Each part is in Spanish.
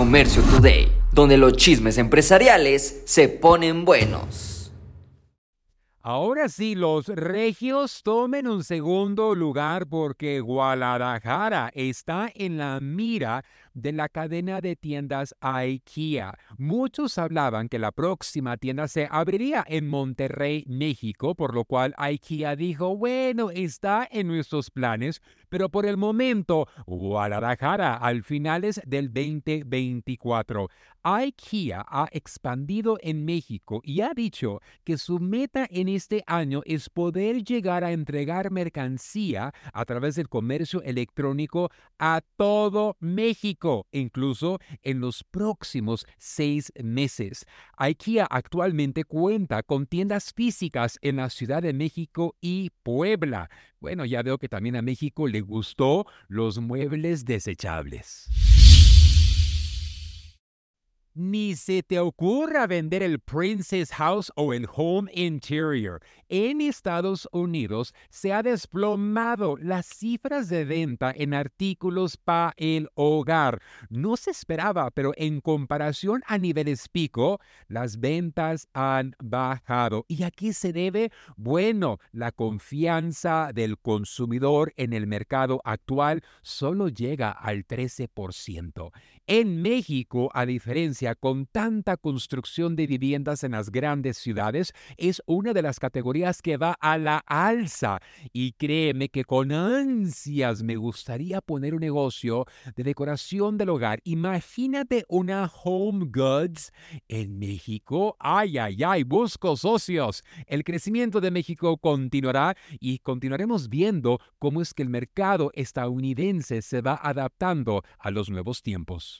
Comercio Today, donde los chismes empresariales se ponen buenos. Ahora sí, los regios tomen un segundo lugar porque Guadalajara está en la mira de la cadena de tiendas IKEA. Muchos hablaban que la próxima tienda se abriría en Monterrey, México, por lo cual IKEA dijo, bueno, está en nuestros planes, pero por el momento, Guadalajara al finales del 2024. IKEA ha expandido en México y ha dicho que su meta en este año es poder llegar a entregar mercancía a través del comercio electrónico a todo México, incluso en los próximos seis meses. IKEA actualmente cuenta con tiendas físicas en la Ciudad de México y Puebla. Bueno, ya veo que también a México le gustó los muebles desechables. Ni se te ocurra vender el Princess House o el Home Interior. En Estados Unidos se ha desplomado las cifras de venta en artículos para el hogar. No se esperaba, pero en comparación a niveles pico, las ventas han bajado. ¿Y a qué se debe? Bueno, la confianza del consumidor en el mercado actual solo llega al 13%. En México, a diferencia con tanta construcción de viviendas en las grandes ciudades, es una de las categorías que va a la alza. Y créeme que con ansias me gustaría poner un negocio de decoración del hogar. Imagínate una Home Goods en México. Ay, ay, ay, busco socios. El crecimiento de México continuará y continuaremos viendo cómo es que el mercado estadounidense se va adaptando a los nuevos tiempos.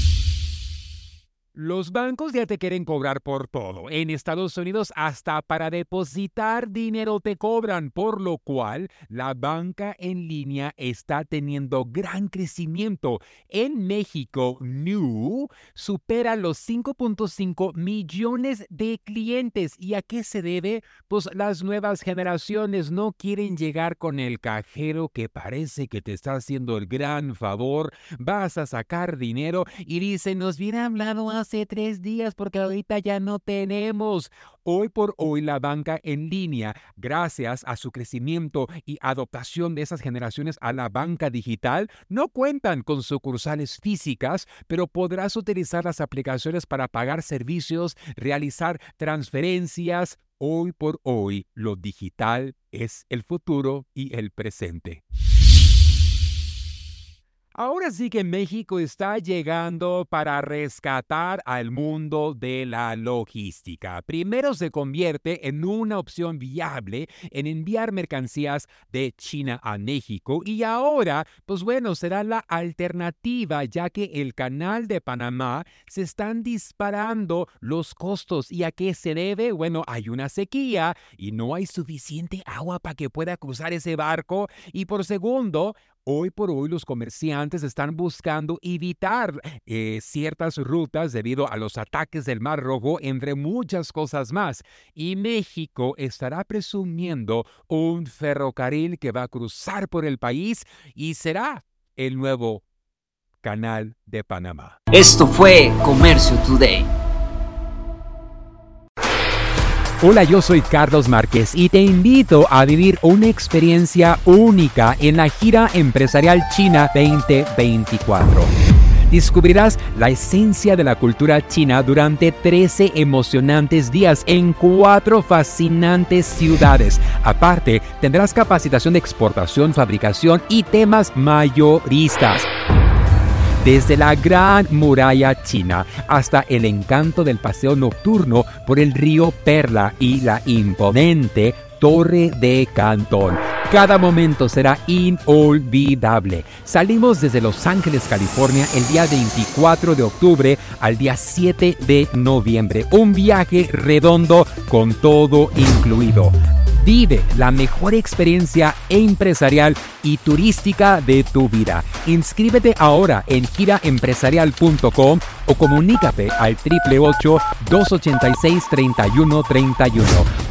Los bancos ya te quieren cobrar por todo. En Estados Unidos hasta para depositar dinero te cobran, por lo cual la banca en línea está teniendo gran crecimiento. En México, New supera los 5.5 millones de clientes. ¿Y a qué se debe? Pues las nuevas generaciones no quieren llegar con el cajero que parece que te está haciendo el gran favor. Vas a sacar dinero y dicen, nos hubiera hablado hace tres días porque ahorita ya no tenemos. Hoy por hoy la banca en línea, gracias a su crecimiento y adoptación de esas generaciones a la banca digital, no cuentan con sucursales físicas, pero podrás utilizar las aplicaciones para pagar servicios, realizar transferencias. Hoy por hoy, lo digital es el futuro y el presente. Ahora sí que México está llegando para rescatar al mundo de la logística. Primero se convierte en una opción viable en enviar mercancías de China a México y ahora, pues bueno, será la alternativa ya que el canal de Panamá se están disparando los costos. ¿Y a qué se debe? Bueno, hay una sequía y no hay suficiente agua para que pueda cruzar ese barco. Y por segundo, Hoy por hoy los comerciantes están buscando evitar eh, ciertas rutas debido a los ataques del Mar Rojo, entre muchas cosas más. Y México estará presumiendo un ferrocarril que va a cruzar por el país y será el nuevo canal de Panamá. Esto fue Comercio Today. Hola, yo soy Carlos Márquez y te invito a vivir una experiencia única en la gira empresarial China 2024. Descubrirás la esencia de la cultura china durante 13 emocionantes días en cuatro fascinantes ciudades. Aparte, tendrás capacitación de exportación, fabricación y temas mayoristas desde la gran muralla china hasta el encanto del paseo nocturno por el río Perla y la imponente Torre de Cantón. Cada momento será inolvidable. Salimos desde Los Ángeles, California, el día 24 de octubre al día 7 de noviembre. Un viaje redondo con todo incluido. Vive la mejor experiencia empresarial y turística de tu vida. Inscríbete ahora en giraempresarial.com o comunícate al 888 286 3131